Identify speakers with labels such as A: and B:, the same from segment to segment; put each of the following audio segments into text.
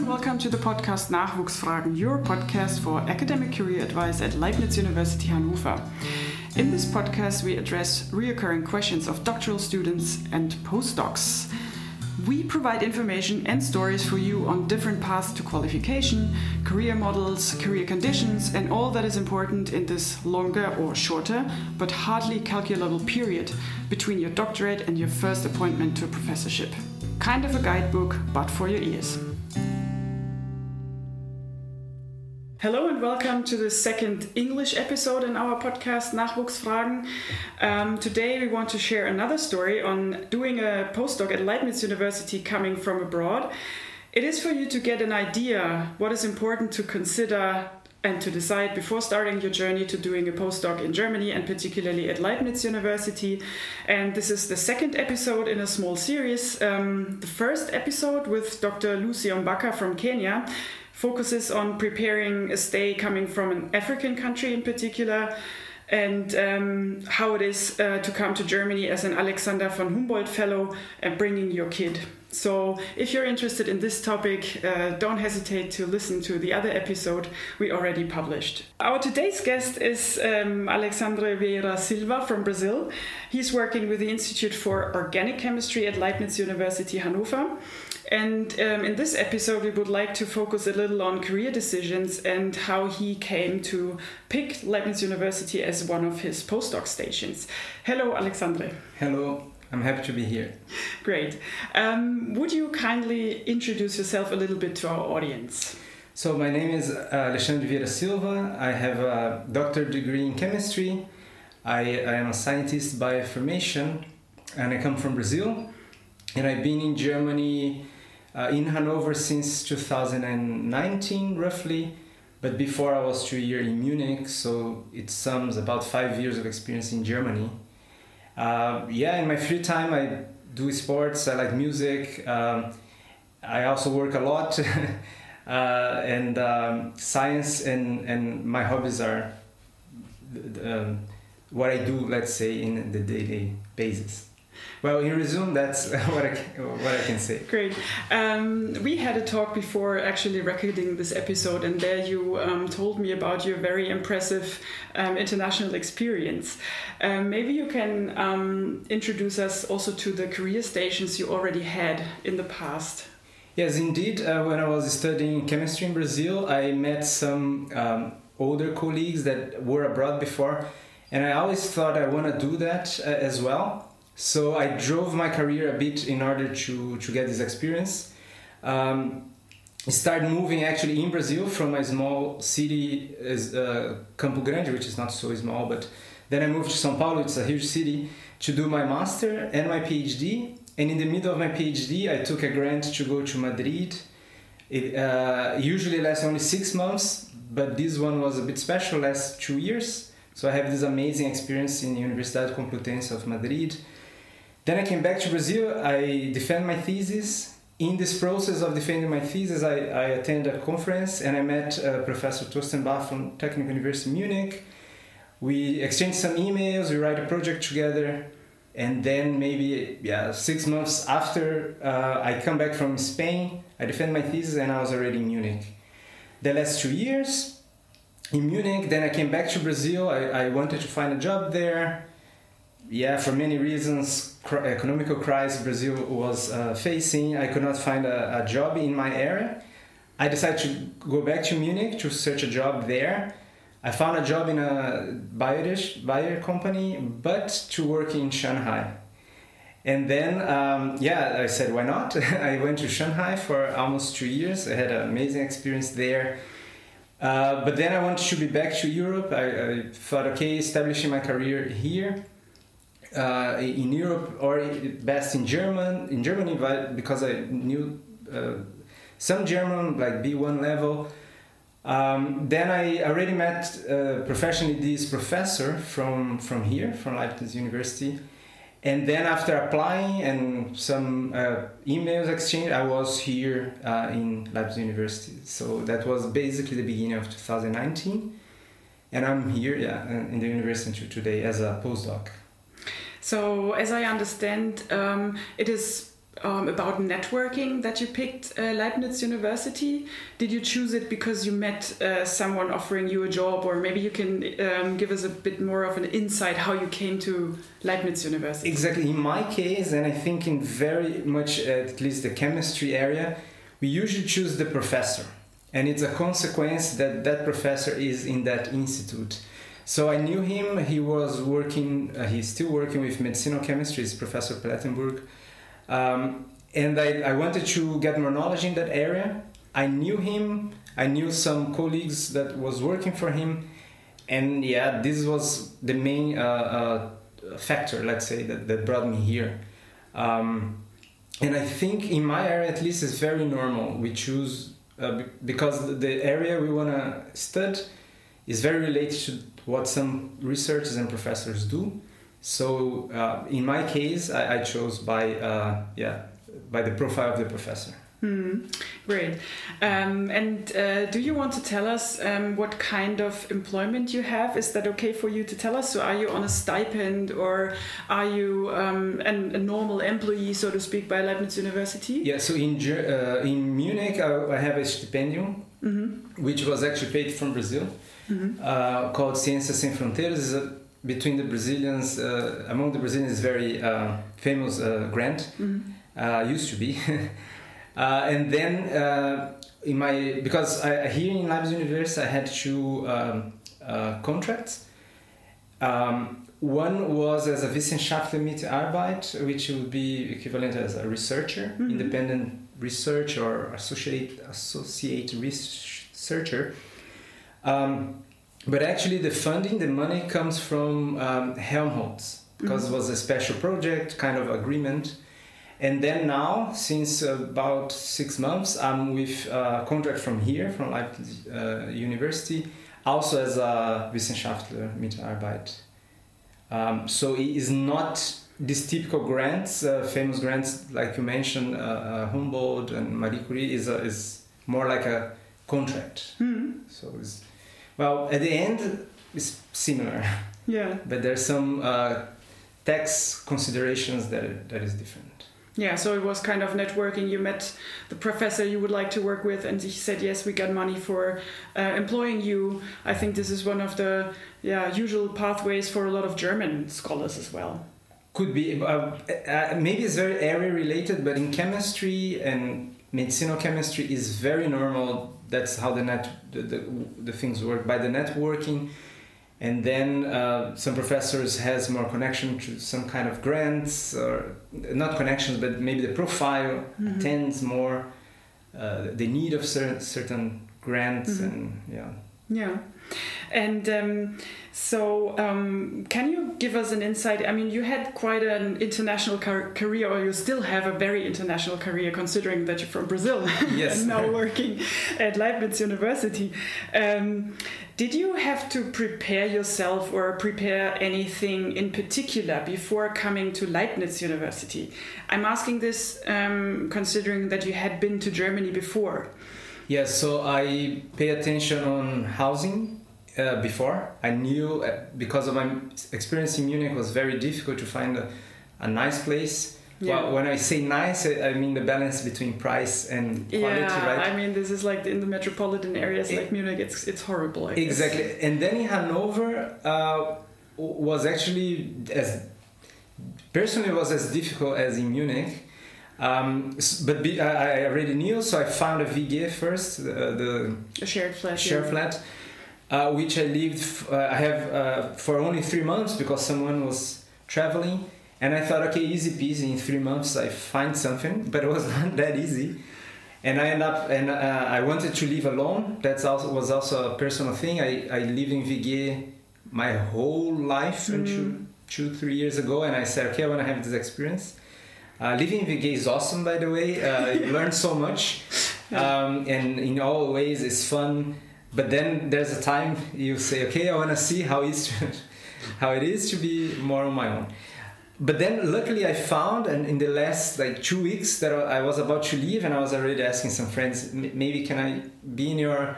A: and welcome to the podcast Nachwuchsfragen, your podcast for academic career advice at Leibniz University Hannover. In this podcast, we address reoccurring questions of doctoral students and postdocs. We provide information and stories for you on different paths to qualification, career models, career conditions, and all that is important in this longer or shorter, but hardly calculable period between your doctorate and your first appointment to a professorship. Kind of a guidebook, but for your ears. Hello and welcome to the second English episode in our podcast Nachwuchsfragen. Um, today we want to share another story on doing a postdoc at Leibniz University coming from abroad. It is for you to get an idea what is important to consider and to decide before starting your journey to doing a postdoc in Germany and particularly at Leibniz University. And this is the second episode in a small series. Um, the first episode with Dr. Lucy Ombaka from Kenya focuses on preparing a stay coming from an African country in particular and um, how it is uh, to come to Germany as an Alexander von Humboldt Fellow and bringing your kid. So, if you're interested in this topic, uh, don't hesitate to listen to the other episode we already published. Our today's guest is um, Alexandre Vieira Silva from Brazil. He's working with the Institute for Organic Chemistry at Leibniz University Hannover. And um, in this episode, we would like to focus a little on career decisions and how he came to pick Leibniz University as one of his postdoc stations. Hello, Alexandre.
B: Hello. I'm happy to be here.
A: Great. Um, would you kindly introduce yourself a little bit to our audience?
B: So, my name is uh, Alexandre Vieira Silva. I have a doctorate degree in chemistry. I, I am a scientist by formation and I come from Brazil. And I've been in Germany in Hanover since 2019, roughly. But before I was two years in Munich, so it sums about five years of experience in Germany. Uh, yeah, in my free time, I do sports. I like music. Um, I also work a lot, uh, and um, science and and my hobbies are um, what I do. Let's say in the daily basis. Well, in resume, that's what I, what I can say.
A: Great. Um, we had a talk before actually recording this episode, and there you um, told me about your very impressive um, international experience. Um, maybe you can um, introduce us also to the career stations you already had in the past.
B: Yes, indeed. Uh, when I was studying chemistry in Brazil, I met some um, older colleagues that were abroad before, and I always thought I want to do that uh, as well so I drove my career a bit in order to, to get this experience. Um, started moving actually in Brazil from a small city uh, Campo Grande, which is not so small, but then I moved to São Paulo, it's a huge city, to do my master and my PhD. And in the middle of my PhD, I took a grant to go to Madrid. It uh, usually lasts only six months, but this one was a bit special, lasts two years. So I have this amazing experience in the Universidade Complutense of Madrid then I came back to Brazil. I defend my thesis. In this process of defending my thesis, I, I attended a conference and I met uh, Professor Thorsten Bach from Technical University Munich. We exchanged some emails. We write a project together, and then maybe yeah six months after uh, I come back from Spain, I defend my thesis, and I was already in Munich. The last two years in Munich, then I came back to Brazil. I, I wanted to find a job there yeah, for many reasons, cr- economical crisis Brazil was uh, facing, I could not find a, a, job in my area. I decided to go back to Munich to search a job there. I found a job in a Bayer company, but to work in Shanghai. And then, um, yeah, I said, why not? I went to Shanghai for almost two years. I had an amazing experience there. Uh, but then I wanted to be back to Europe. I, I thought, okay, establishing my career here uh, in Europe or best in German in Germany because I knew uh, some German like B1 level. Um, then I already met uh, professionally this professor from from here from Leibniz University, and then after applying and some uh, emails exchanged, I was here uh, in Leibniz University. So that was basically the beginning of 2019, and I'm here yeah in the university today as a postdoc.
A: So, as I understand, um, it is um, about networking that you picked uh, Leibniz University. Did you choose it because you met uh, someone offering you a job, or maybe you can um, give us a bit more of an insight how you came to Leibniz University?
B: Exactly. In my case, and I think in very much at least the chemistry area, we usually choose the professor, and it's a consequence that that professor is in that institute. So I knew him. He was working. Uh, he's still working with medicinal chemistry. He's Professor Plettenberg, um, and I, I wanted to get more knowledge in that area. I knew him. I knew some colleagues that was working for him, and yeah, this was the main uh, uh, factor, let's say, that, that brought me here. Um, and I think in my area, at least, it's very normal. We choose uh, because the area we want to study is very related to what some researchers and professors do. So uh, in my case, I, I chose by uh, yeah by the profile of the professor.
A: Hmm. Great. Um, and uh, do you want to tell us um, what kind of employment you have? Is that okay for you to tell us? So, are you on a stipend or are you um, an, a normal employee, so to speak, by Leibniz University?
B: Yeah. So in uh, in Munich, I, I have a stipendium, mm -hmm. which was actually paid from Brazil mm-hmm. uh, called Ciências Sem Fronteiras. A, between the Brazilians, uh, among the Brazilians, very uh, famous uh, grant. Mm-hmm. Uh, used to be, uh, and then in my because I, here in Leibniz University I had two um, contracts. Um, one was as a wissenschaftliche Mitarbeit, which would be equivalent as a researcher, mm-hmm. independent research or associate associate researcher. Um, but actually, the funding, the money comes from um, Helmholtz because mm-hmm. it was a special project, kind of agreement. And then now, since about six months, I'm with a contract from here, from Leibniz uh, University, also as a Wissenschaftler Mitarbeit. Um, so it is not these typical grants, uh, famous grants like you mentioned, uh, uh Humboldt and Marie Curie, is, a, is more like a contract. Mm-hmm. So it's well, at the end, it's similar.
A: Yeah.
B: But there's some uh, tax considerations that that is different.
A: Yeah, so it was kind of networking. You met the professor you would like to work with, and he said, "Yes, we got money for uh, employing you." I think this is one of the yeah usual pathways for a lot of German scholars as well.
B: Could be. Uh, uh, maybe it's very area related, but in chemistry and medicinal chemistry is very normal that's how the net the, the, the things work by the networking and then uh, some professors has more connection to some kind of grants or not connections but maybe the profile mm-hmm. tends more uh, the need of certain certain grants mm-hmm. and yeah
A: yeah and um, so, um, can you give us an insight? I mean, you had quite an international car- career, or you still have a very international career, considering that you're from Brazil
B: yes.
A: and now working at Leibniz University. Um, did you have to prepare yourself or prepare anything in particular before coming to Leibniz University? I'm asking this um, considering that you had been to Germany before.
B: Yes, so I pay attention on housing uh, before. I knew uh, because of my experience in Munich was very difficult to find a, a nice place. Yeah. Well, when I say nice, I mean the balance between price and quality,
A: yeah,
B: right?
A: I mean this is like in the metropolitan areas it, like Munich, it's it's horrible. I
B: exactly,
A: guess.
B: and then in Hanover uh, was actually as personally was as difficult as in Munich. Um, but be, I, I, already knew, so I found a WG first, uh, the
A: a shared flat.
B: Shared yeah. flat uh, which I lived. Uh, I have uh, for only three months because someone was traveling, and I thought, okay, easy peasy. In three months, I find something, but it was not that easy. And I end up, and uh, I wanted to live alone. That's also was also a personal thing. I I lived in WG my whole life mm. until two three years ago, and I said, okay, I want to have this experience. Uh, living in WG is awesome, by the way. Uh, you learn so much, um, and in all ways, it's fun but then there's a time you say okay i want to see how it's how it is to be more on my own. But then luckily i found and in the last like two weeks that i was about to leave and i was already asking some friends maybe can i be in your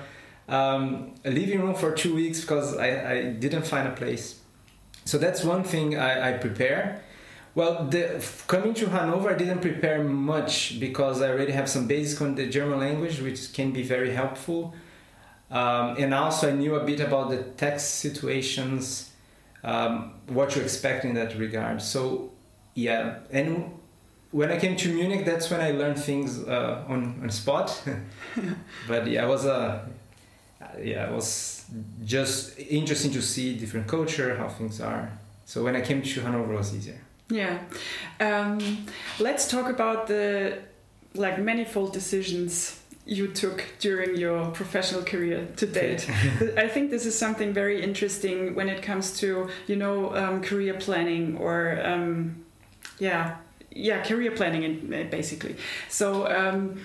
B: um, living room for two weeks? Because I, I didn't find a place. So that's one thing i, I prepare. Well, the, coming to Hanover, I didn't prepare much because I already have some basics on the German language, which can be very helpful. Um, and also, I knew a bit about the tax situations, um, what to expect in that regard. So, yeah. And when I came to Munich, that's when I learned things uh, on on spot. but yeah, I was a uh, yeah, it was just interesting to see different culture, how things are. So when I came to Hanover, it was easier.
A: Yeah. Um, let's talk about the like manifold decisions you took during your professional career to date. I think this is something very interesting when it comes to you know um, career planning or um, yeah yeah career planning basically. So um,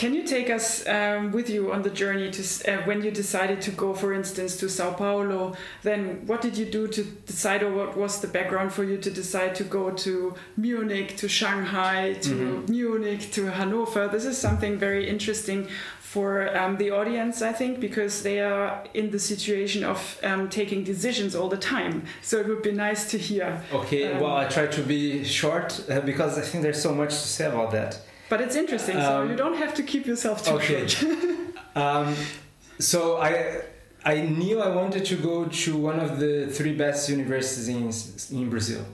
A: can you take us um, with you on the journey to uh, when you decided to go, for instance, to Sao Paulo? Then what did you do to decide, or what was the background for you to decide to go to Munich, to Shanghai, to mm -hmm. Munich, to Hanover? This is something very interesting for um, the audience, I think, because they are in the situation of um, taking decisions all the time. So it would be nice to hear.
B: Okay, um, well, I try to be short uh, because I think there's so much to say about that.
A: But it's interesting, so um, you don't have to keep yourself too okay.
B: um, so I I knew I wanted to go to one of the three best universities in in Brazil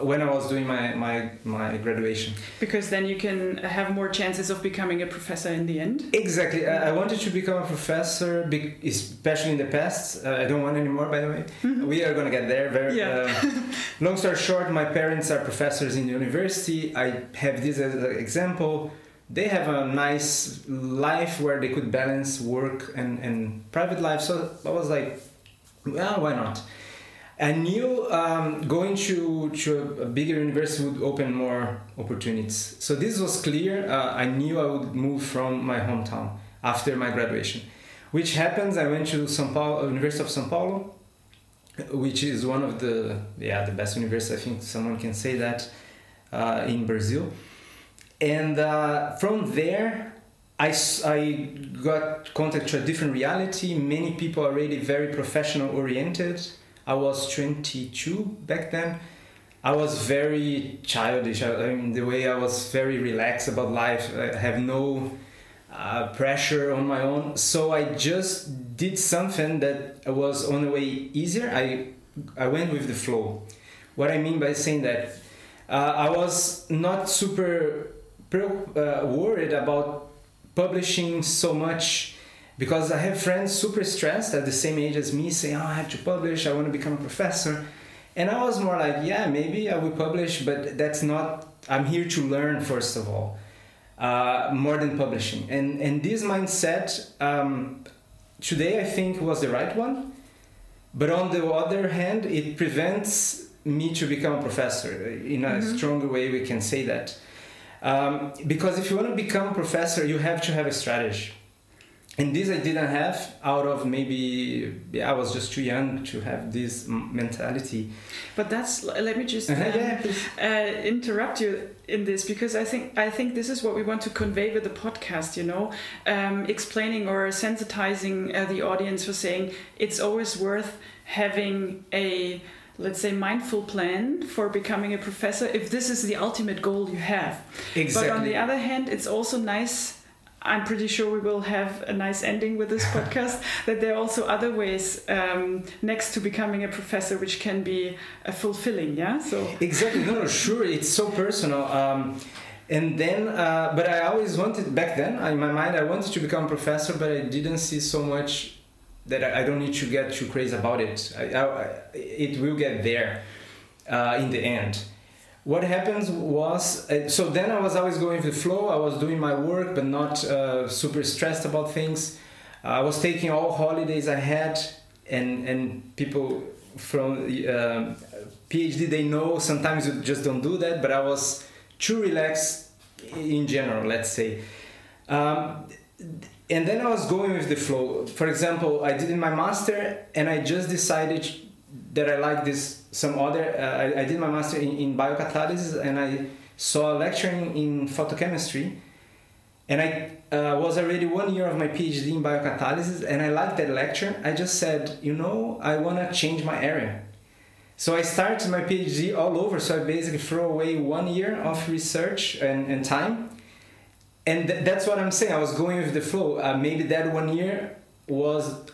B: when I was doing my, my, my graduation.
A: Because then you can have more chances of becoming a professor in the end?
B: Exactly. I wanted to become a professor, especially in the past. Uh, I don't want anymore, by the way. Mm-hmm. We are going to get there. Very, yeah. uh, long story short, my parents are professors in the university. I have this as an example. They have a nice life where they could balance work and, and private life. So I was like, well, why not? I knew um, going to, to a bigger university would open more opportunities. So this was clear. Uh, I knew I would move from my hometown after my graduation, which happens. I went to São Paulo, University of São Paulo, which is one of the yeah the best universities. I think someone can say that uh, in Brazil. And uh, from there, I, I got contact to a different reality. Many people are already very professional oriented I was 22 back then. I was very childish. I, I mean, the way I was very relaxed about life. I have no uh, pressure on my own. So I just did something that was on the way easier. I I went with the flow. What I mean by saying that, uh, I was not super uh, worried about publishing so much because I have friends super stressed at the same age as me saying, oh, I have to publish, I want to become a professor. And I was more like, yeah, maybe I will publish, but that's not, I'm here to learn, first of all, uh, more than publishing. And, and this mindset, um, today I think was the right one. But on the other hand, it prevents me to become a professor. In a mm-hmm. stronger way, we can say that. Um, because if you want to become a professor, you have to have a strategy and this I didn't have out of maybe I was just too young to have this mentality.
A: But that's let me just uh-huh, um, yeah, uh, interrupt you in this because I think I think this is what we want to convey with the podcast. You know, um, explaining or sensitizing uh, the audience for saying it's always worth having a let's say mindful plan for becoming a professor if this is the ultimate goal you have.
B: Exactly.
A: But on the other hand, it's also nice I'm pretty sure we will have a nice ending with this podcast. that there are also other ways um, next to becoming a professor, which can be uh, fulfilling. Yeah. So
B: exactly. No, no, sure. It's so personal. Um, and then, uh, but I always wanted back then in my mind, I wanted to become a professor, but I didn't see so much that I, I don't need to get too crazy about it. I, I, it will get there uh, in the end what happens was uh, so then i was always going with the flow. I was doing my work but not uh, super stressed about things. I was taking all holidays i had and and people from uh, phd they know sometimes you just don't do that but i was too relaxed in general let's say. Um, and then i was going with the flow. For example i did my master and i just decided that i like this some other uh, I, I, did my master in, in biocatalysis and i saw a lecture in, photochemistry and i uh, was already one year of my phd in biocatalysis and i liked that lecture i just said you know i want to change my area So I started my PhD all over. So I basically throw away one year of research and, and time. And th- that's what I'm saying. I was going with the flow. Uh, maybe that one year was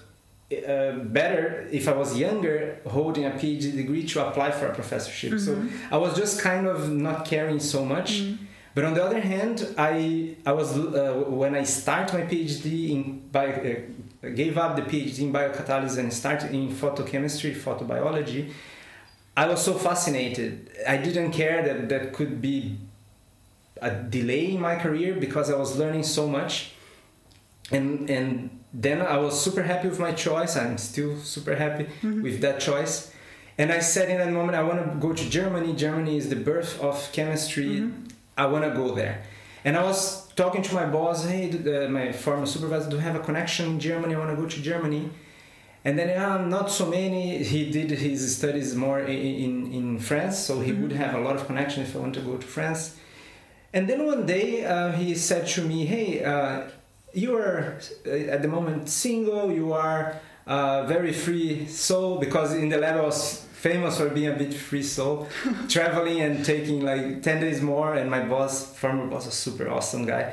B: uh, better if I was younger, holding a PhD degree to apply for a professorship. So I was just kind of not caring so much. But on the other hand, I I was uh, when I start my PhD in bio, uh, gave up the PhD in biocatalysis and started in photochemistry, photobiology. I was so fascinated. I didn't care that that could be a delay in my career because I was learning so much. And and then I was super happy with my choice. I'm still super happy with that choice. And I said in that moment, I want to go to Germany. Germany is the birth of chemistry. I want to go there. And I was talking to my boss, hey, uh, my former supervisor, do you have a connection in Germany? I want to go to Germany. And then, ah, not so many. He did his studies more in, in, France, so he would have a lot of connection if I want to go to France. And then one day uh, he said to me, hey, uh, you are uh, at the moment single, you are uh, very free soul, because in the lab I was famous for being a bit free soul, traveling and taking like 10 days more. And my boss, former boss, a super awesome guy,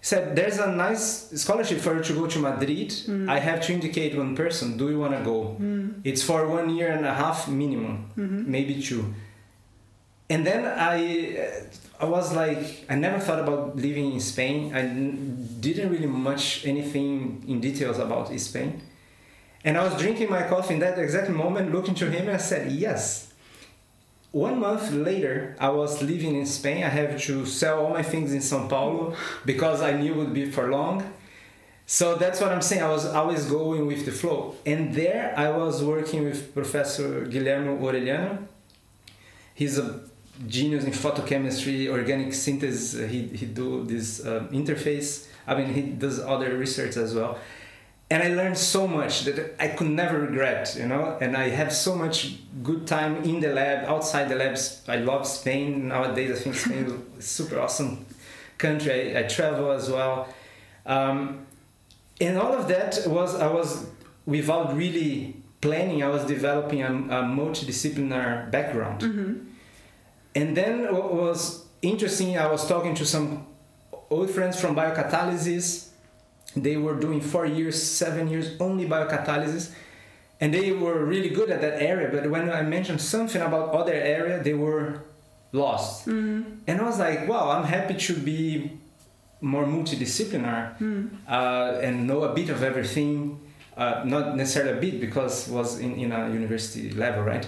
B: said, There's a nice scholarship for you to go to Madrid. I have to indicate one person. Do you want to go? It's for one year and a half minimum, maybe two. And then I, uh, I was like, I never thought about living in Spain. I didn't really much anything in details about Spain. And I was drinking my coffee in that exact moment, looking to him, and I said, Yes. One month later, I was living in Spain. I have to sell all my things in Sao Paulo because I knew it would be for long. So that's what I'm saying. I was always going with the flow. And there I was working with Professor Guillermo Orellana. He's a genius in photochemistry, organic synthesis. He, he do this uh, interface. I mean, he does other research as well and I learned so much that I could never regret, you know. And I have so much good time in the lab, outside the labs. I love Spain nowadays. I think Spain is a super awesome country. I, I travel as well, um, and all of that was I was without really planning. I was developing a, a multidisciplinary background, and then what was interesting. I was talking to some old friends from biocatalysis they were doing four years, seven years only biocatalysis, and they were really good at that area. But when I mentioned something about other area, they were lost. And I was like, wow, I'm happy to be more multidisciplinary uh, and know a bit of everything. Uh, not necessarily a bit because it was in, in a university level, right?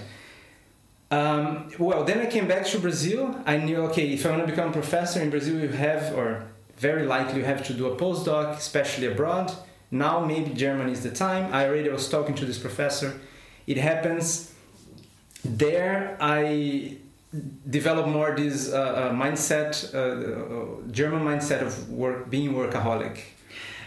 B: Um, well, then I came back to Brazil. I knew, okay, if I want to become a professor in Brazil, you have, or very likely you have to do a postdoc, especially abroad. Now maybe Germany is the time. I already was talking to this professor. It happens. There I develop more this uh, uh, mindset, uh, uh, German mindset of work, being workaholic.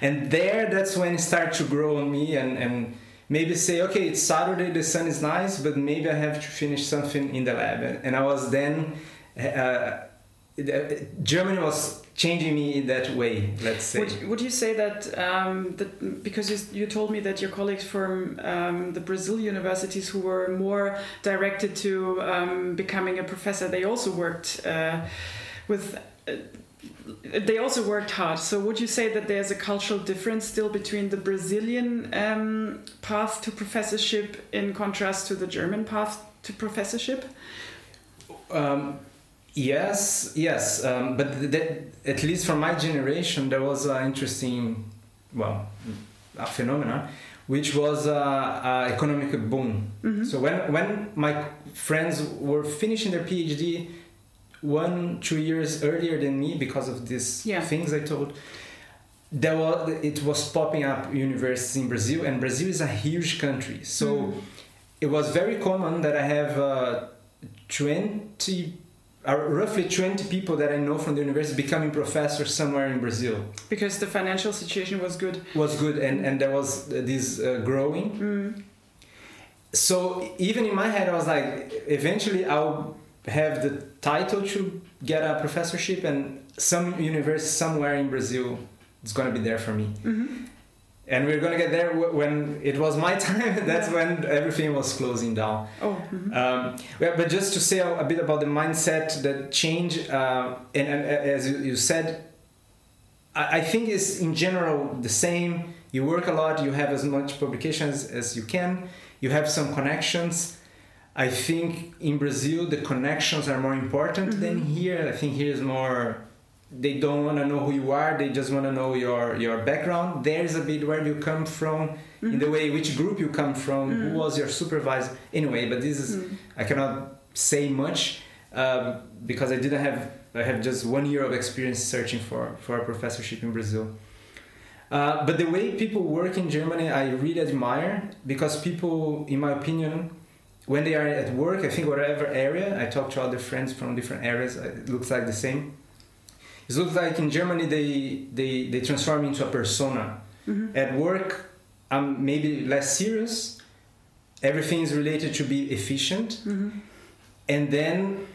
B: And there, that's when it started to grow on me and, and maybe say, okay, it's Saturday, the sun is nice, but maybe I have to finish something in the lab. And, I was then, uh, Germany was changing me in that way let's say.
A: Would, would you say that, um, that because you, you told me that your colleagues from um, the brazil universities who were more directed to um, becoming a professor they also worked uh, with uh, they also worked hard. So would you say that there's a cultural difference still between the brazilian um, path to professorship in contrast to the german path to professorship?
B: Um, Yes, yes, um, but that, at least from my generation, there was an interesting, well, a phenomenon, which was a, a economic boom.
A: Mm-hmm.
B: So when when my friends were finishing their PhD, one two years earlier than me because of these
A: Yeah.
B: things I told, there was it was popping up universities in Brazil, and Brazil is a huge country. So
A: Mm.
B: it was very common that I have uh, twenty uh, roughly 20 people that I know from the university becoming professors somewhere in Brazil
A: because the financial situation was good
B: was good and, and there was this uh, growing.
A: mm.
B: So even in my head, I was like, eventually I'll have the title to get a professorship and some university somewhere in Brazil is going to be there for me.
A: hmm
B: and we're gonna get there when it was my time. That's
A: Yeah.
B: when everything was closing down.
A: Oh, mhm.
B: Um, well, but just to say a, a bit about the mindset, the change, uh, and, and uh, as you, you said, I, I think it's in general the same. You work a lot, you have as much publications as you can, you have some connections. I think in Brazil the connections are more important than here. I think here is more. They don't want to know who you are. They just want to know your your background. There is a bit where you come from, in the way which group you come from, who was your supervisor. Anyway, but this is I cannot say much um, because I didn't have I have just one year of experience searching for for a professorship in Brazil. Uh, but the way people work in Germany, I really admire because people, in my opinion, when they are at work, I think whatever area, I talk to other friends from different areas, it looks like the same. It looks like in Germany they they, they transform into a persona. At work, I'm maybe less serious. Everything is related to be efficient, and then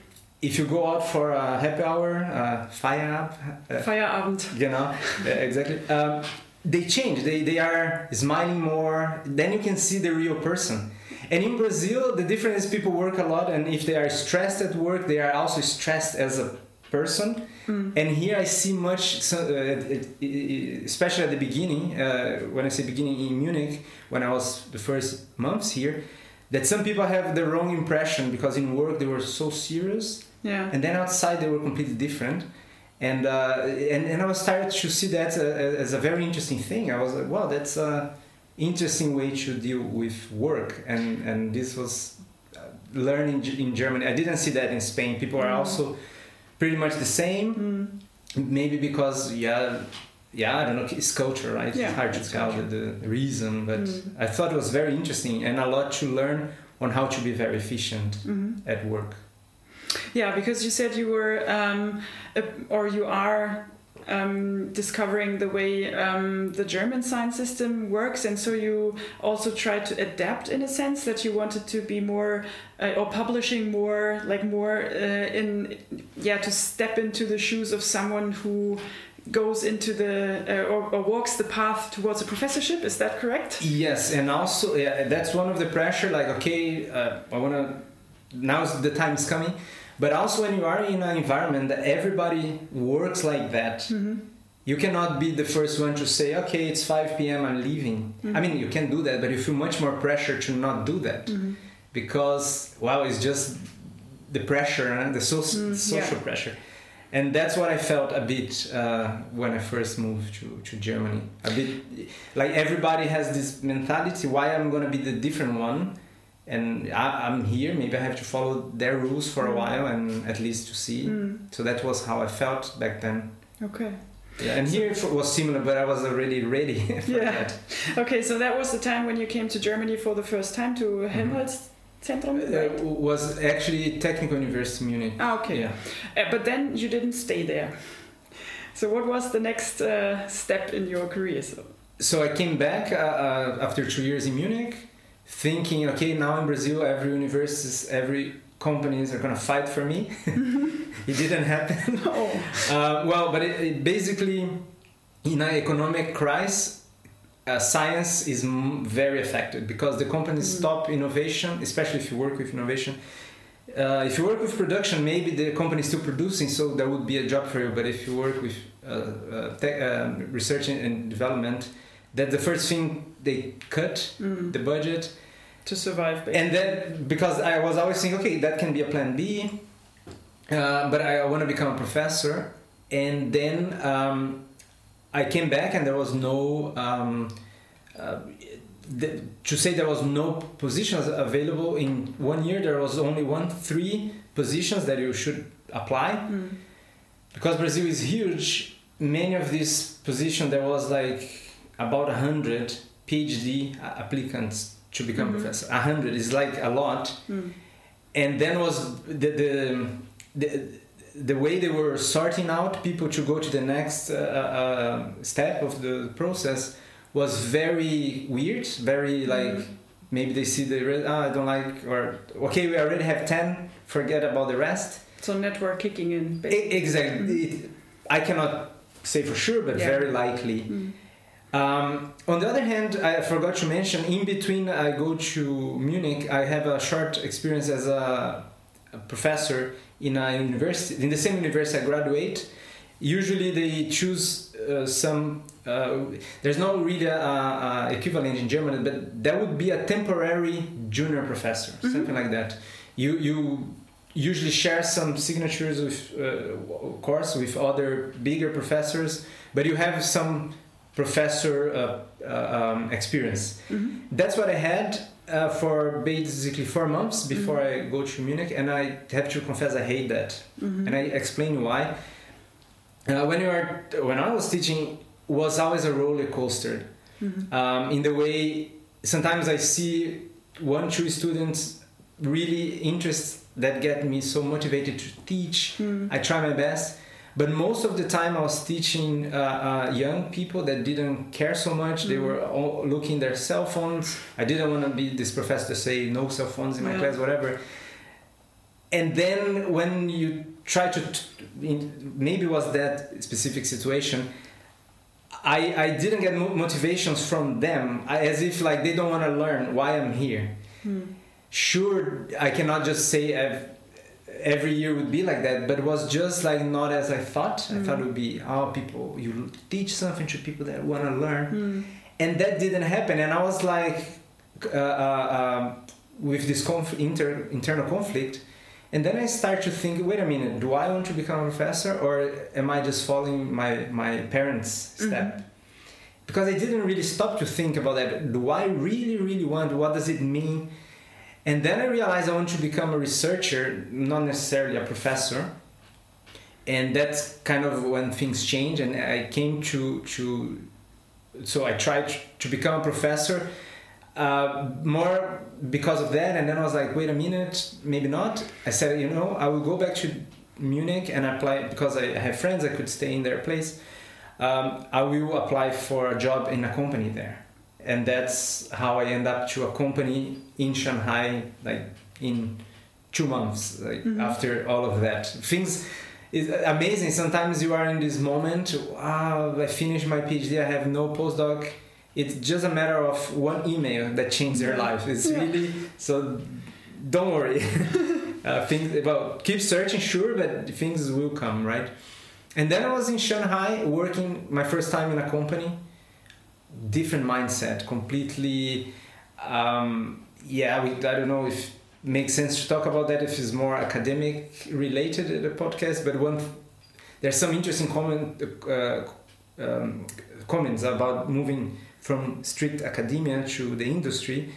B: if you go out for a happy hour, uh, fire uh,
A: Feierabend.
B: you know uh, exactly um, they change they, they are smiling more then you can see the real person and in brazil the difference is people work a lot and if they are stressed at work they are also stressed as a person. And here i see much so, uh, especially at the beginning uh, when i say beginning in munich when i was the first months here that some people have the wrong impression because in work they were so serious
A: Yeah.
B: and then outside they were completely different. And uh, and, and I was started to see that uh, as a very interesting thing. I was like wow that's a interesting way to deal with work. And and this was uh, learning in Germany. I didn't see that in Spain. People are
A: Mm.
B: also pretty much the same
A: Mm.
B: maybe because yeah yeah I don't know it's culture right
A: Yeah,
B: it's hard to tell the, the reason but
A: Mm.
B: I thought it was very interesting and a lot to learn on how to be very efficient
A: Mhm.
B: at work
A: Yeah, because you said you were, um, uh, or you are um, discovering the way um, the German science system works, and so you also tried to adapt in a sense that you wanted to be more, uh, or publishing more, like more uh, in, yeah, to step into the shoes of someone who goes into the uh, or, or walks the path towards a professorship. Is that correct?
B: Yes, and also yeah, that's one of the pressure. Like, okay, uh, I wanna. now the time is coming, but also when you are in an environment that everybody works like that,
A: Mm-hmm.
B: you cannot be the first one to say, okay, it's 5 p.m. I'm leaving. I mean, you can do that, but you feel much more pressure to not do that
A: Mm-hmm.
B: because wow, it's just the pressure and the so-
A: Mm,
B: social
A: yeah.
B: pressure. And that's what I felt a bit uh, when I first moved to, to Germany. A bit like everybody has this mentality why I'm gonna be the different one, and I, I'm here. Maybe I have to follow their rules for a
A: Mm.
B: while and at least to see.
A: Mm.
B: So that was how I felt back then.
A: Okay.
B: Yeah, and here it was similar, but I was already ready for
A: Yeah.
B: that.
A: Okay, so that was the time when you came to Germany for the first time to Helmholtz-Zentrum, right?
B: Uh, was actually Technical University Munich.
A: Ah, okay.
B: Yeah.
A: Uh, but then you didn't stay there. So what was the next uh, step in your career? So,
B: So I came back uh, uh, after two years in Munich, thinking, okay, now in Brazil, every universities, every companies are gonna fight for me. it didn't happen.
A: oh,
B: Uh, well, but it, it basically, in an economic crisis, uh, science is m- very affected because the companies
A: Mm.
B: stop innovation, especially if you work with innovation. Uh, if you work with production, maybe the company is still producing, so there would be a job for you. But if you work with uh, uh, tech, um, research and development, that's the first thing they cut
A: mm,
B: the budget.
A: to survive. Basically.
B: And then because I was always thinking, okay, that can be a plan B, uh, but I want to become a professor. And then um, I came back, and there was no. Um, uh, the, to say there was no positions available in one year, there was only one three positions that you should apply
A: Mm,
B: because Brazil is huge. Many of these positions there was like about a hundred PhD applicants to become
A: Mhm.
B: professor. A hundred is like a lot,
A: mm,
B: and then was the the the, the way they were sorting out people to go to the next uh, uh, step of the process was very weird. Very like
A: Mhm.
B: maybe they see the ah, I don't like or okay we already have ten forget about the rest.
A: So network kicking in. Basically.
B: Exactly. It, I cannot say for sure, but
A: Yeah.
B: very likely.
A: Mm,
B: Um, on the other hand, I forgot to mention, in between I go to Munich, I have a short experience as a, a professor in a university, in the same university I graduate. Usually they choose uh, some, uh, there's no really a, equivalent in German, but that would be a temporary junior professor,
A: Mm-hmm.
B: something like that. You, you usually share some signatures with, uh, of course, with other bigger professors, but you have some professor uh, uh, um, experience.
A: Mhm.
B: That's what I had uh, for basically four months before
A: Mm-hmm.
B: I go to Munich, and I have to confess I hate that,
A: Mhm.
B: and I explain why. Uh, when you are when I was teaching, was always a roller coaster.
A: Mhm.
B: Um, in the way sometimes I see one two students really interest that get me so motivated to teach.
A: Mhm.
B: I try my best, but most of the time I was teaching uh, uh, young people that didn't care so much. They
A: Mhm.
B: were all looking their cell phones. I didn't want to be this professor to say no cell phones in my
A: Yeah.
B: class, whatever. And then when you try to, t- in, maybe was that specific situation. I, I didn't get motivations from them I, as if like they don't want to learn why I'm here
A: Mhm.
B: sure i cannot just say I've, every year would be like that but it was just like not as i thought. I thought it would be oh people you teach something to people that want to learn.
A: Mhm.
B: and that didn't happen and i was like uh, uh, um, with this conf- inter- internal conflict and then i start to think wait a minute do i want to become a professor or am i just following my, my parents step? Because i didn't really stop to think about that. Do i really really want what does it mean and then i realized i want to become a researcher not necessarily a professor. And that's kind of when things change and i came to to so i tried to become a professor uh, more because of that and then i was like wait a minute maybe not. I said you know i will go back to munich and apply because i have friends i could stay in their place. Um, i will apply for a job in a company there and that's how i end up to a company in shanghai like in two months like
A: Mhm.
B: after all of that. Things is amazing. Sometimes you are in this moment wow i finished my phd i have no postdoc. It's just a matter of one email that changed their life. It's
A: Yeah.
B: really so don't worry. Uh, things well keep searching sure but things will come right? And then i was in shanghai working my first time in a company different mindset completely um, yeah we, i don't know if it makes sense to talk about that if it's more academic related in the podcast but one there's some interesting comment uh, um, comments about moving from strict academia to the industry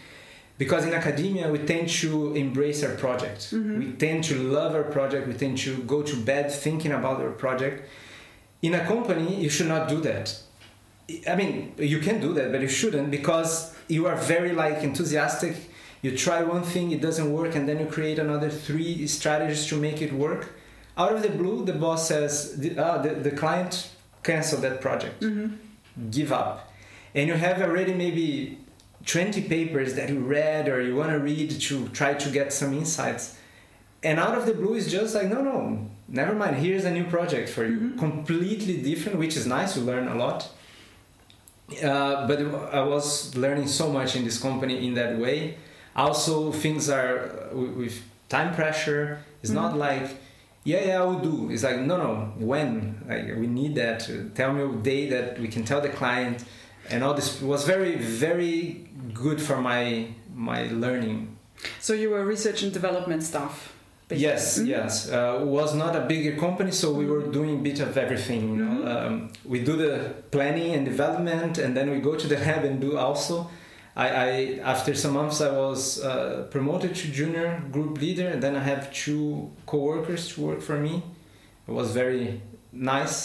B: because in academia we tend to embrace our project.
A: Mhm.
B: we tend to love our project. We tend to go to bed thinking about our project. In a company you should not do that i mean you can do that but you shouldn't because you are very like enthusiastic. You try one thing it doesn't work and then you create another three strategies to make it work. Out of the blue the boss says the, ah, the, the client cancel that project.
A: Mhm.
B: give up. And you have already maybe 20 papers that you read or you want to read to try to get some insights. And out of the blue is just like no no never mind. Here's a new project for you.
A: Mhm.
B: completely different which is nice. You learn a lot uh, but i was learning so much in this company in that way. Also things are uh, with, with time pressure it's not
A: Mhm.
B: like yeah yeah i will do. It's like no no when? Like we need that. Tell me a day that we can tell the client. And all this was very very good for my my learning.
A: So you were research and development staff. Basically.
B: yes
A: Mhm.
B: yes uh, was not a bigger company so we were doing a bit of everything you know
A: Mhm.
B: um, we do the planning and development and then we go to the lab and do also I, I after some months I was uh, promoted to junior group leader and then I have two co-workers to work for me it was very nice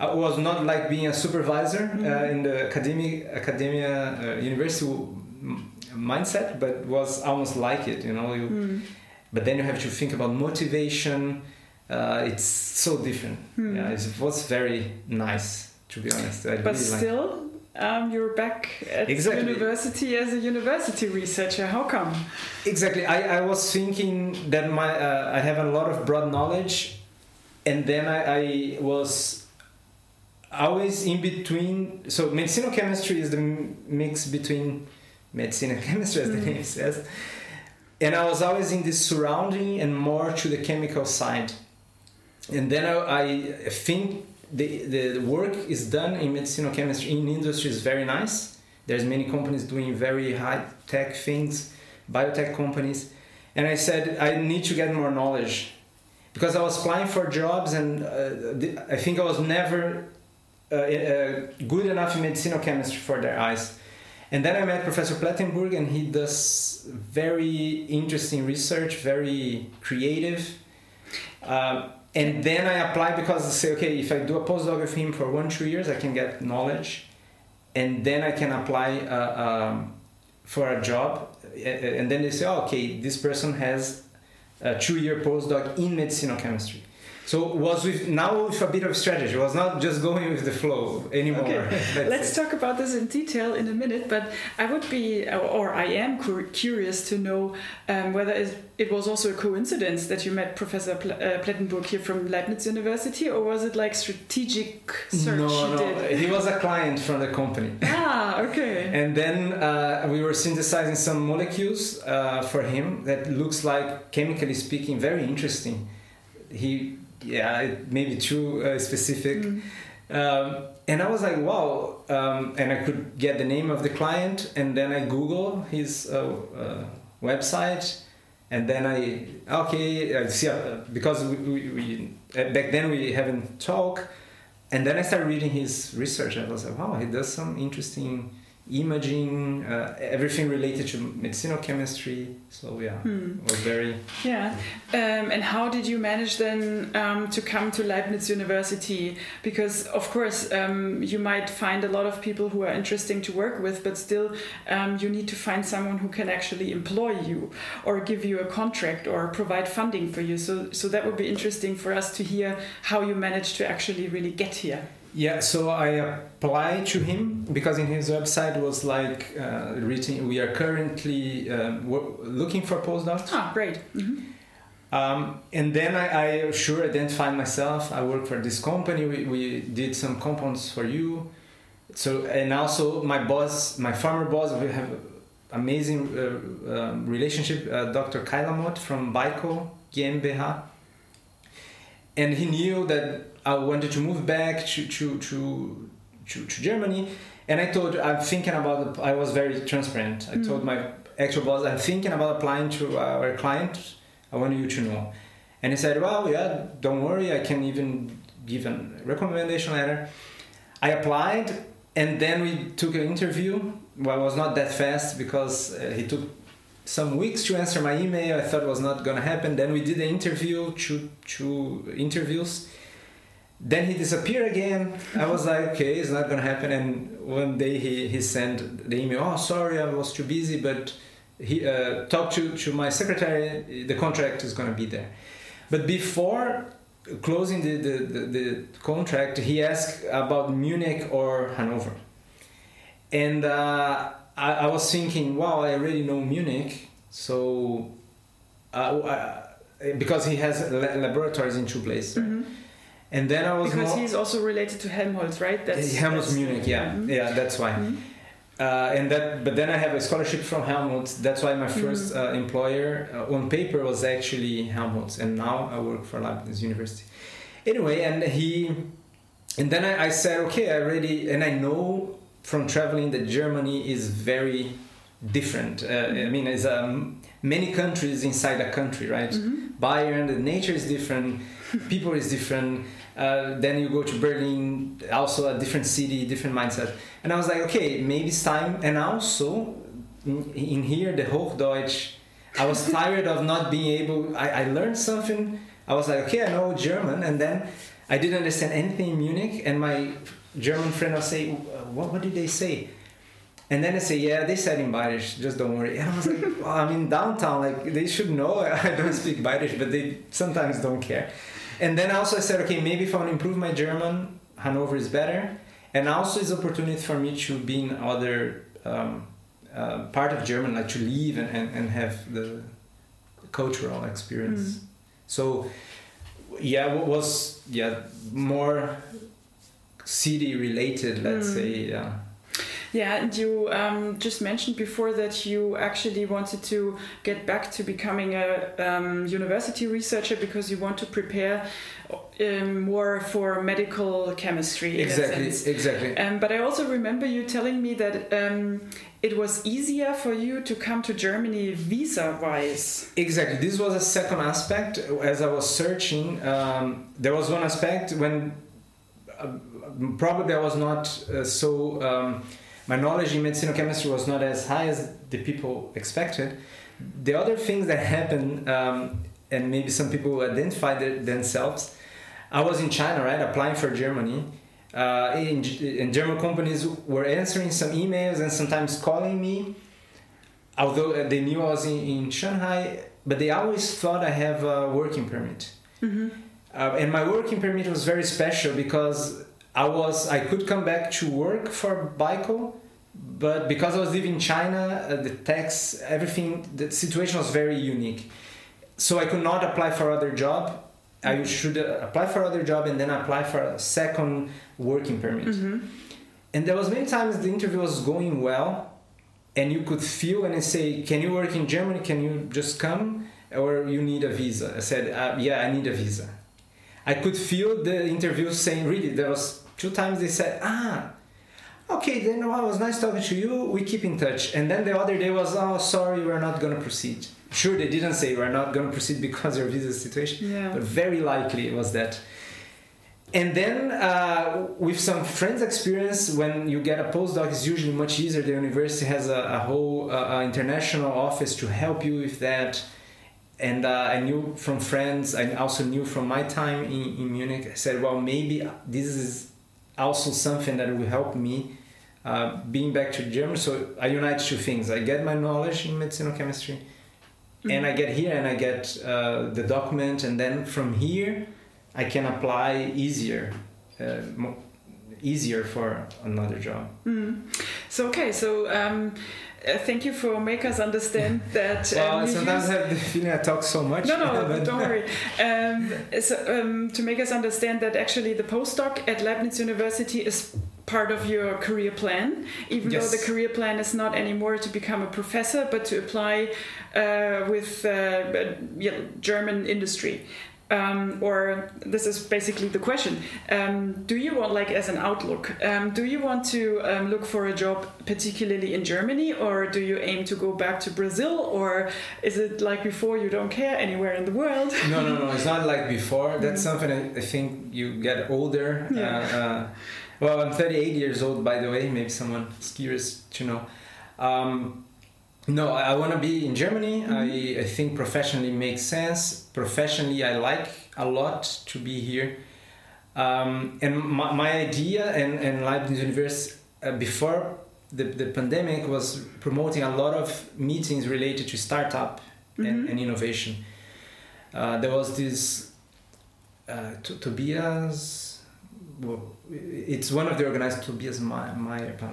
B: I was not like being a supervisor uh,
A: Mhm.
B: in the academic academia uh, university mindset but was almost like it you know you
A: Mm.
B: But then you have to think about motivation uh, it's so different
A: Hmm.
B: yeah it was very nice to be honest I
A: But
B: really
A: still, um, you're back at
B: Exactly.
A: university as a university researcher. How come?
B: exactly I, I was thinking that my uh, I have a lot of broad knowledge and then I, I was always in between. So medicinal chemistry is the mix between medicine and chemistry, as mm. the name says. And I was always in this surrounding and more to the chemical side. And then I, I think the, the work is done in medicinal chemistry in industry is very nice. There's many companies doing very high tech things, biotech companies. And I said, I need to get more knowledge because I was applying for jobs and uh, I think I was never uh, uh, good enough in medicinal chemistry for their eyes. And then I met Professor Plettenburg, and he does very interesting research, very creative. Uh, and then I applied because I say, okay, if I do a postdoc with him for one, two years, I can get knowledge, and then I can apply uh, um, for a job. And then they say, oh, okay, this person has a two-year postdoc in medicinal chemistry. So was with now with a bit of strategy. It was not just going with the flow anymore.
A: Okay. Let's talk about this in detail in a minute. But I would be, or I am curious to know um, whether it was also a coincidence that you met Professor Pl uh, Plettenburg here from Leibniz University, or was it like strategic search?
B: No, no, he was a client from the company.
A: Ah, okay.
B: and then uh, we were synthesizing some molecules uh, for him that looks like, chemically speaking, very interesting. He yeah, maybe too uh, specific. Mm. Um, and I was like, wow. Um, and I could get the name of the client, and then I Google his uh, uh, website, and then I okay, I see uh, because we, we, we, uh, back then we haven't talked, and then I started reading his research. I was like, wow, he does some interesting imaging, uh, everything related to medicinal chemistry. So yeah, hmm. was very
A: yeah. Um, and how did you manage then um, to come to Leibniz University? Because of course um, you might find a lot of people who are interesting to work with, but still um, you need to find someone who can actually employ you or give you a contract or provide funding for you. So so that would be interesting for us to hear how you managed to actually really get here.
B: Yeah, so I applied to him because in his website was like uh, written, we are currently um, looking for postdocs.
A: Ah, great. Mm-hmm.
B: Um, and then I, I sure identified myself. I work for this company. We, we did some compounds for you. So and also my boss, my former boss, we have amazing uh, um, relationship. Uh, Dr. Kai Lamottke from Bicoll GmbH, and he knew that I wanted to move back to to to to, to Germany, and I told I'm thinking about. I was very transparent. I mm. told my actual boss I'm thinking about applying to our client. I want you to know, and he said, "Well, yeah, don't worry. I can even give a recommendation letter." I applied, and then we took an interview. Well, it was not that fast because uh, he took some weeks to answer my email. I thought it was not gonna happen. Then we did the interview, two two interviews then he disappeared again. I was like, okay, it's not gonna happen. And one day he, he sent the email, oh, sorry, I was too busy, but he uh, talked to, to my secretary, the contract is gonna be there. But before closing the, the, the, the contract, he asked about Munich or Hanover. And uh, I, I was thinking, wow, I already know Munich, so uh, because he has laboratories in two places. Mm-hmm. And then I was
A: because he's also related to Helmholtz, right?
B: That's Helmholtz that's, Munich, yeah, mm-hmm. yeah, that's why. Mm-hmm. Uh, and that, but then I have a scholarship from Helmholtz. That's why my 1st mm-hmm. uh, employer uh, on paper was actually Helmholtz, and now I work for Leibniz University. Anyway, and he, and then I, I said, okay, I already, and I know from traveling that Germany is very different. Uh, I mm-hmm. mean, it's um, many countries inside a country, right? Mm-hmm. Bayern, the nature is different, people is different uh, then you go to Berlin, also a different city, different mindset. And I was like, okay, maybe it's time. And also, in, in here, the Hochdeutsch, I was tired of not being able. I, I learned something. I was like, okay, I know German, and then I didn't understand anything in Munich. And my German friend will say, what, what did they say? And then I say, yeah, they said in Bayerisch, just don't worry. And I was like, well, I'm in downtown, like they should know I don't speak Bayerisch, but they sometimes don't care and then also I said, okay, maybe if I want to improve my German, Hanover is better. And also it's opportunity for me to be in other um, uh, part of German, like to leave and, and, and have the cultural experience. Mm. So yeah, what was yeah more city related, let's say. Yeah.
A: Yeah, and you um, just mentioned before that you actually wanted to get back to becoming a um, university researcher because you want to prepare um, more for medical chemistry.
B: Exactly, exactly.
A: Um, but I also remember you telling me that um, it was easier for you to come to Germany visa wise.
B: Exactly. This was a second aspect. As I was searching, um, there was one aspect when uh, probably I was not uh, so um, my knowledge in medicinal chemistry was not as high as the people expected. The other things that happened, um, and maybe some people identified themselves, I was in China, right, applying for Germany. Uh, in, in German companies were answering some emails and sometimes calling me, although they knew I was in, in Shanghai, but they always thought I have a working permit. Mm-hmm. Uh, and my working permit was very special because I was I could come back to work for Bicoll, but because I was living in China, uh, the tax, everything, the situation was very unique. So I could not apply for other job. I should uh, apply for other job and then apply for a second working permit. Mm-hmm. And there was many times the interview was going well, and you could feel and I say, "Can you work in Germany? Can you just come, or you need a visa?" I said, uh, "Yeah, I need a visa." I could feel the interview saying, "Really, there was two times they said, ah, okay, then well, it was nice talking to you. We keep in touch. And then the other day was, oh, sorry, we're not going to proceed. Sure, they didn't say we're not going to proceed because of your visa situation, yeah. but very likely it was that. And then, uh, with some friends' experience, when you get a postdoc, it's usually much easier. The university has a, a whole uh, international office to help you with that. And uh, I knew from friends, I also knew from my time in, in Munich, I said, well, maybe this is also something that will help me uh, being back to Germany. So I unite two things. I get my knowledge in medicinal chemistry, mm-hmm. and I get here and I get uh, the document, and then from here I can apply easier, uh, mo- easier for another job.
A: Mm. So okay, so. Um, uh, thank you for making us understand that.
B: Um, well, sometimes use... I have the feeling I talk so much.
A: No, no, don't worry. Um, so, um, to make us understand that actually the postdoc at Leibniz University is part of your career plan, even yes. though the career plan is not anymore to become a professor, but to apply uh, with uh, German industry um, or this is basically the question. Um, do you want like as an outlook um, do you want to um, look for a job particularly in germany or do you aim to go back to brazil or is it like before you don't care anywhere in the world?
B: No no no it's not like before. That's something i think you get older. Yeah. Uh, uh, well i'm 38 years old by the way. Maybe someone is curious to know. Um, no, I want to be in Germany. Mm-hmm. I, I think professionally makes sense. Professionally, I like a lot to be here. Um, and my, my idea and, and Leibniz University uh, before the, the pandemic was promoting a lot of meetings related to startup mm-hmm. and, and, innovation. Uh, there was this uh, Tobias well, it's one of the organizers, Tobias Meyer.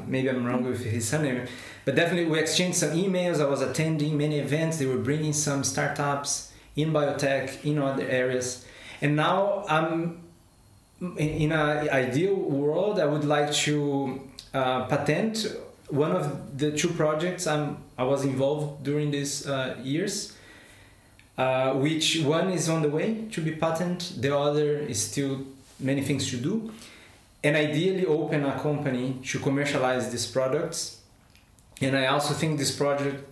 B: Maybe I'm wrong with his surname, but definitely we exchanged some emails. I was attending many events. They were bringing some startups in biotech in other areas, and now I'm in an ideal world. I would like to uh, patent one of the two projects I'm I was involved during these uh, years. Uh, which one is on the way to be patented, the other is still many things to do, and ideally open a company to commercialize these products. And I also think these project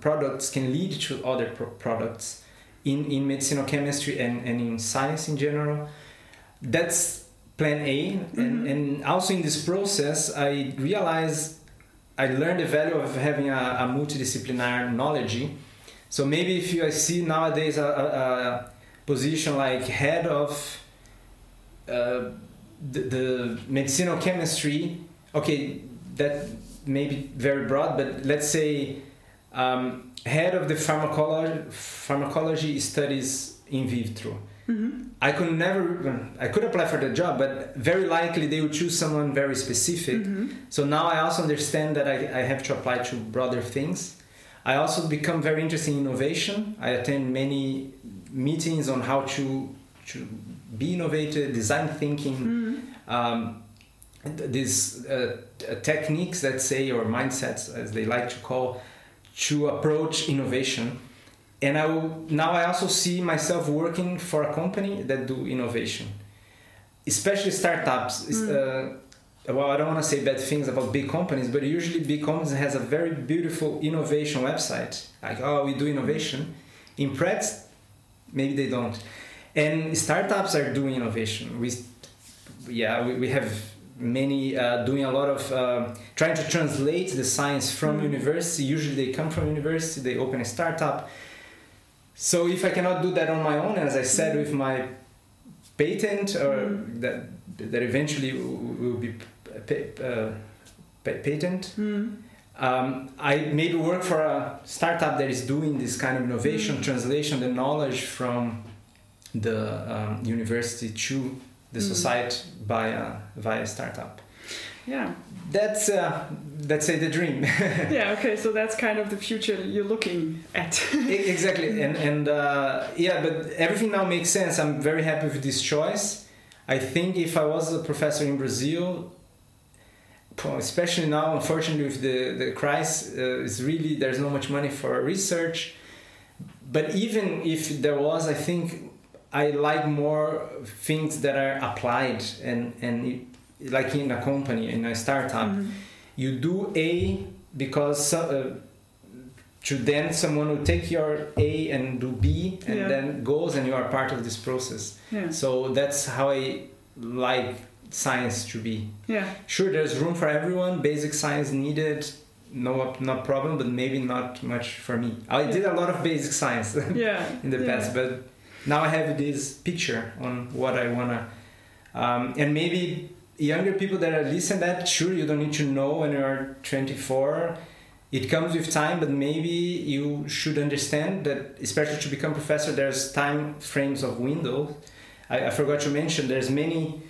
B: products can lead to other pro- products in, in medicinal chemistry and, and in science in general. That's plan A. Mm-hmm. And, and also in this process, I realized I learned the value of having a, a multidisciplinary knowledge. So maybe if you I see nowadays a, a, a position like head of uh, the, the medicinal chemistry, okay, that may be very broad, but let's say um, head of the pharmacology, pharmacology studies in vitro. Mm-hmm. I could never, I could apply for the job, but very likely they would choose someone very specific. Mm-hmm. So now I also understand that I, I have to apply to broader things. I also become very interested in innovation. I attend many meetings on how to, to be innovative, design thinking. Mm-hmm. Um, these uh, techniques, let's say, or mindsets, as they like to call, to approach innovation. And I will, now I also see myself working for a company that do innovation, especially startups. Mm. Uh, well, I don't want to say bad things about big companies, but usually big companies has a very beautiful innovation website. Like, oh, we do innovation. In practice, maybe they don't. And startups are doing innovation. We, yeah, we, we have many uh, doing a lot of uh, trying to translate the science from mm. university. Usually they come from university, they open a startup. So if I cannot do that on my own, as I said with my patent, or mm. that that eventually will be uh, patent. Mm. Um, I maybe work for a startup that is doing this kind of innovation, mm. translation, the knowledge from the um, university to the mm. society via via startup.
A: Yeah,
B: that's uh, let's say the dream.
A: yeah. Okay. So that's kind of the future you're looking at.
B: exactly, and and uh, yeah, but everything now makes sense. I'm very happy with this choice. I think if I was a professor in Brazil, especially now, unfortunately, with the the crisis, uh, is really there's not much money for research. But even if there was, I think I like more things that are applied and and like in a company in a startup, mm-hmm. you do A because uh, to then someone will take your A and do B and yeah. then goes and you are part of this process. Yeah. So that's how I like science to be.
A: Yeah.
B: Sure, there's room for everyone. Basic science needed, no no problem, but maybe not much for me. I yeah. did a lot of basic science.
A: yeah.
B: in the past, but now I have this picture on what I wanna, um, and maybe younger people that are listening that sure you don't need to know when you're 24 it comes with time but maybe you should understand that especially to become professor there's time frames of windows I, I forgot to mention there's many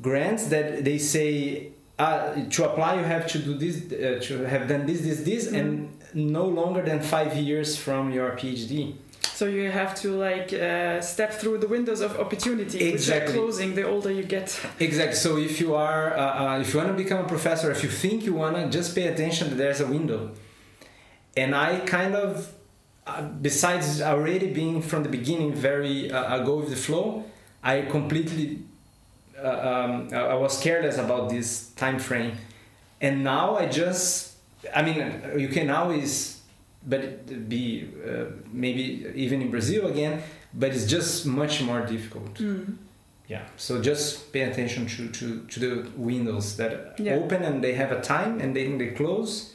B: grants that they say uh, to apply you have to do this uh, to have done this this this mm. and no longer than five years from your phd
A: so you have to like uh, step through the windows of opportunity, exactly. which are closing the older you get.
B: Exactly. So if you are, uh, uh, if you want to become a professor, if you think you wanna, just pay attention that there's a window. And I kind of, uh, besides already being from the beginning very uh, go with the flow, I completely, uh, um, I was careless about this time frame, and now I just, I mean, you can always but be uh, maybe even in Brazil again, but it's just much more difficult. Mm. Yeah, so just pay attention to, to, to the windows that yeah. open and they have a time and then they close.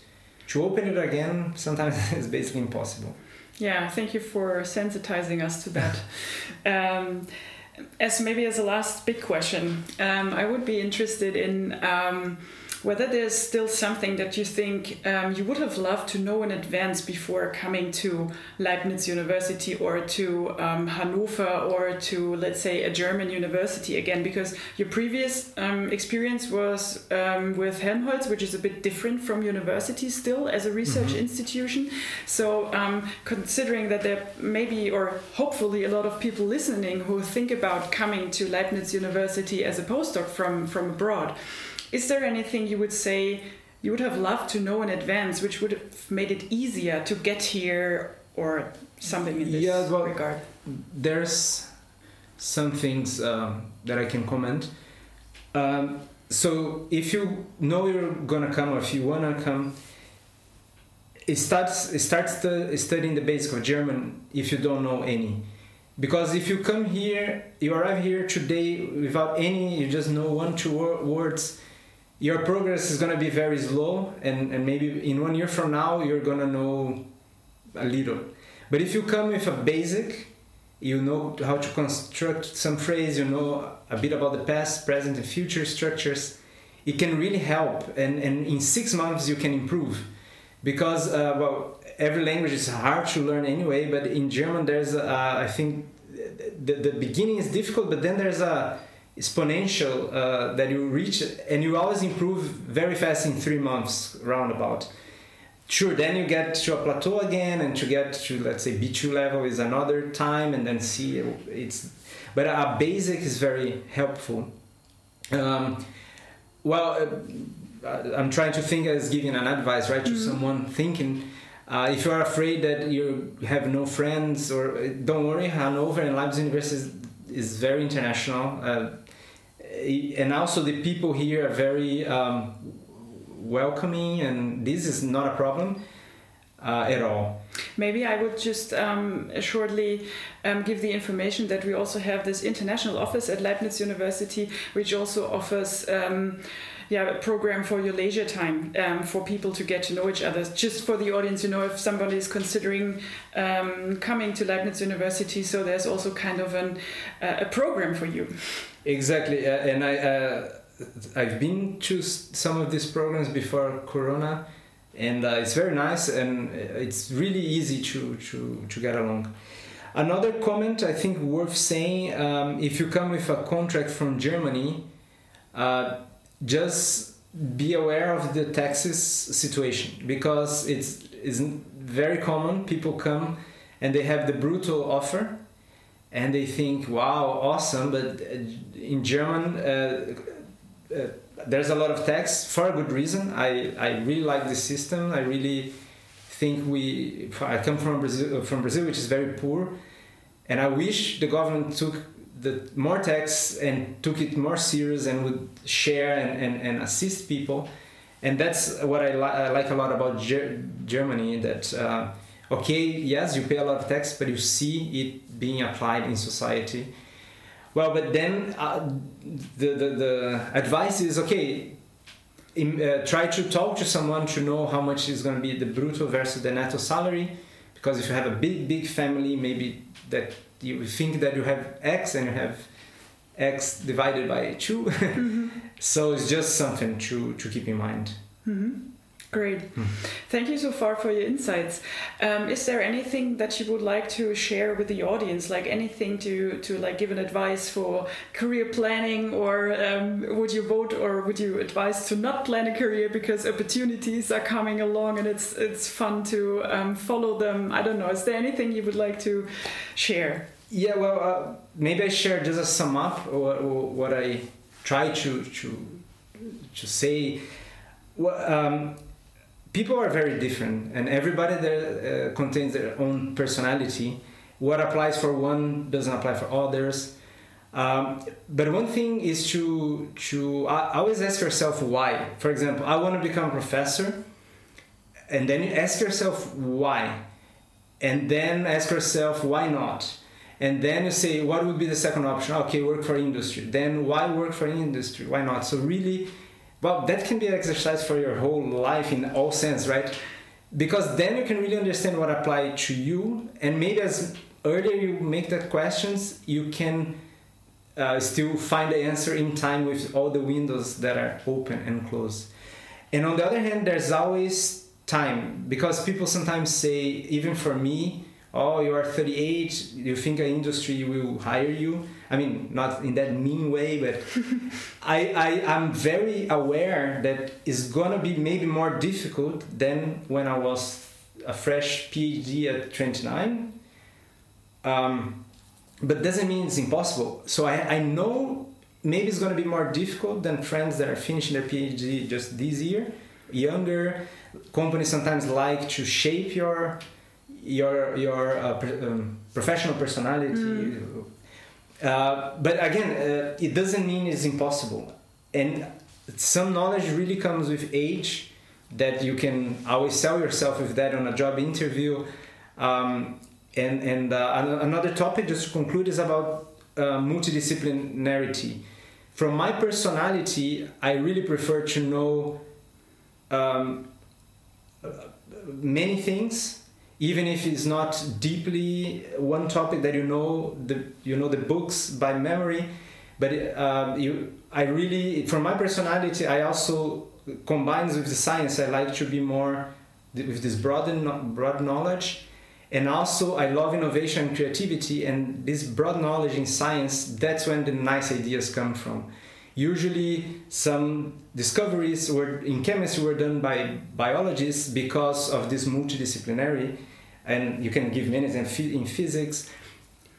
B: To open it again, sometimes it's basically impossible.
A: Yeah, thank you for sensitizing us to that. um, as maybe as a last big question, um, I would be interested in. Um, whether there's still something that you think um, you would have loved to know in advance before coming to Leibniz University or to um, Hanover or to, let's say, a German university again, because your previous um, experience was um, with Helmholtz, which is a bit different from university still as a research mm-hmm. institution. So, um, considering that there may be, or hopefully, a lot of people listening who think about coming to Leibniz University as a postdoc from, from abroad. Is there anything you would say you would have loved to know in advance, which would have made it easier to get here, or something in this yeah, well, regard?
B: There's some things um, that I can comment. Um, so if you know you're gonna come, or if you wanna come, it starts it starts the, studying the basics of German if you don't know any because if you come here you arrive here today without any you just know one two words your progress is going to be very slow and, and maybe in one year from now you're going to know a little. But if you come with a basic you know how to construct some phrase you know a bit about the past present and future structures it can really help. And, and in six months you can improve. Because uh, well every language is hard to learn anyway but in german there's uh, i think the, the beginning is difficult but then there's a exponential uh, that you reach and you always improve very fast in three months roundabout sure then you get to a plateau again and to get to let's say b2 level is another time and then c it's but a basic is very helpful um, well, uh, I'm trying to think as giving an advice, right, to mm-hmm. someone thinking. Uh, if you are afraid that you have no friends, or don't worry, Hanover and Leibniz University is, is very international, uh, and also the people here are very um, welcoming, and this is not a problem uh, at all.
A: Maybe I would just um, shortly um, give the information that we also have this international office at Leibniz University, which also offers. Um, yeah, a program for your leisure time um, for people to get to know each other. Just for the audience, you know, if somebody is considering um, coming to Leibniz University, so there's also kind of an, uh, a program for you.
B: Exactly, uh, and I uh, I've been to some of these programs before Corona and uh, it's very nice and it's really easy to, to, to get along. Another comment I think worth saying um, if you come with a contract from Germany, uh, just be aware of the taxes situation because it's, it's very common. People come and they have the brutal offer and they think, wow, awesome, but in German, uh, uh there's a lot of tax for a good reason. I, I really like this system. I really think we. I come from Brazil, from Brazil, which is very poor, and I wish the government took the more tax and took it more serious and would share and, and, and assist people. And that's what I, li- I like a lot about Ger- Germany. That uh, okay, yes, you pay a lot of tax, but you see it being applied in society well, but then uh, the, the, the advice is okay, in, uh, try to talk to someone to know how much is going to be the brutto versus the netto salary. Because if you have a big, big family, maybe that you think that you have X and you have X divided by 2. Mm-hmm. so it's just something to, to keep in mind.
A: Mm-hmm. Great. Thank you so far for your insights. Um, is there anything that you would like to share with the audience, like anything to, to like give an advice for career planning, or um, would you vote or would you advise to not plan a career because opportunities are coming along and it's it's fun to um, follow them? I don't know. Is there anything you would like to share?
B: Yeah, well, uh, maybe I share just a sum up what, what I try to to to say. Well, um, people are very different and everybody there uh, contains their own personality. What applies for one doesn't apply for others. Um, but one thing is to to uh, always ask yourself why. For example i want to become a professor and then you ask yourself why and then ask yourself why not? And then you say what would be the second option? Okay work for industry. Then why work for industry? Why not? So really well that can be an exercise for your whole life in all sense right? Because then you can really understand what apply to you and maybe as earlier you make that questions you can uh, still find the answer in time with all the windows that are open and closed. And on the other hand there's always time because people sometimes say even for me oh you are 38 you think an industry will hire you I mean, not in that mean way, but I, I am very aware that it's gonna be maybe more difficult than when I was a fresh PhD at 29. Um, but doesn't mean it's impossible. So I, I know maybe it's gonna be more difficult than friends that are finishing their PhD just this year, younger. Companies sometimes like to shape your your your uh, um, professional personality. Mm uh, but again, uh, it doesn't mean it's impossible. And some knowledge really comes with age that you can always sell yourself with that on a job interview. Um, and and uh, another topic, just to conclude, is about uh, multidisciplinarity. From my personality, I really prefer to know um, many things even if it's not deeply one topic that you know the you know the books by memory but um, you i really from my personality i also combines with the science. I like to be more with this broad broad knowledge and also i love innovation and creativity and this broad knowledge in science that's when the nice ideas come from usually some discoveries were in chemistry were done by biologists because of this multidisciplinary and you can give in, in physics.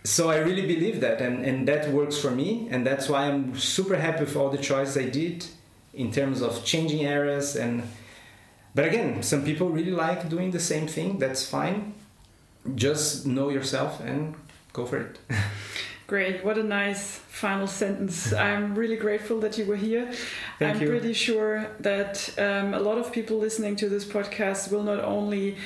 B: So i really believe that and, and that works for me and that's why i'm super happy with all the choices i did in terms of changing areas and but again some people really like doing the same thing that's fine. Just know yourself and go for it
A: Great. What a nice final sentence. I'm really grateful that you were here.
B: Thank
A: I'm
B: you.
A: pretty sure that um, a lot of people listening to this podcast will not only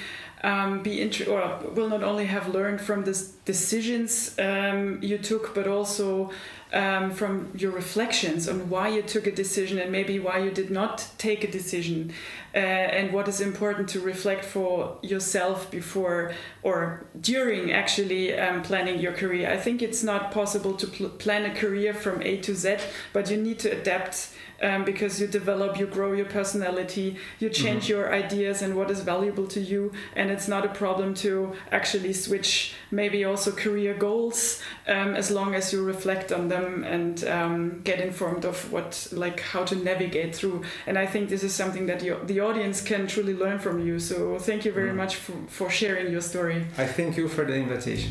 A: um, be inter- or will not only have learned from the decisions um, you took, but also um, from your reflections on why you took a decision and maybe why you did not take a decision, uh, and what is important to reflect for yourself before or during actually um, planning your career. I think it's not possible to pl- plan a career from A to Z, but you need to adapt um, because you develop, you grow your personality, you change
B: Mm-hmm.
A: your ideas and what is valuable to you, and it's not a problem to actually switch maybe also career goals um, as long as you reflect on them and um, get informed of what like how to navigate through. And I think this is something that you, the audience can truly learn from you. So thank you very
B: Mm.
A: much for, for sharing your story.
B: i thank you for the invitation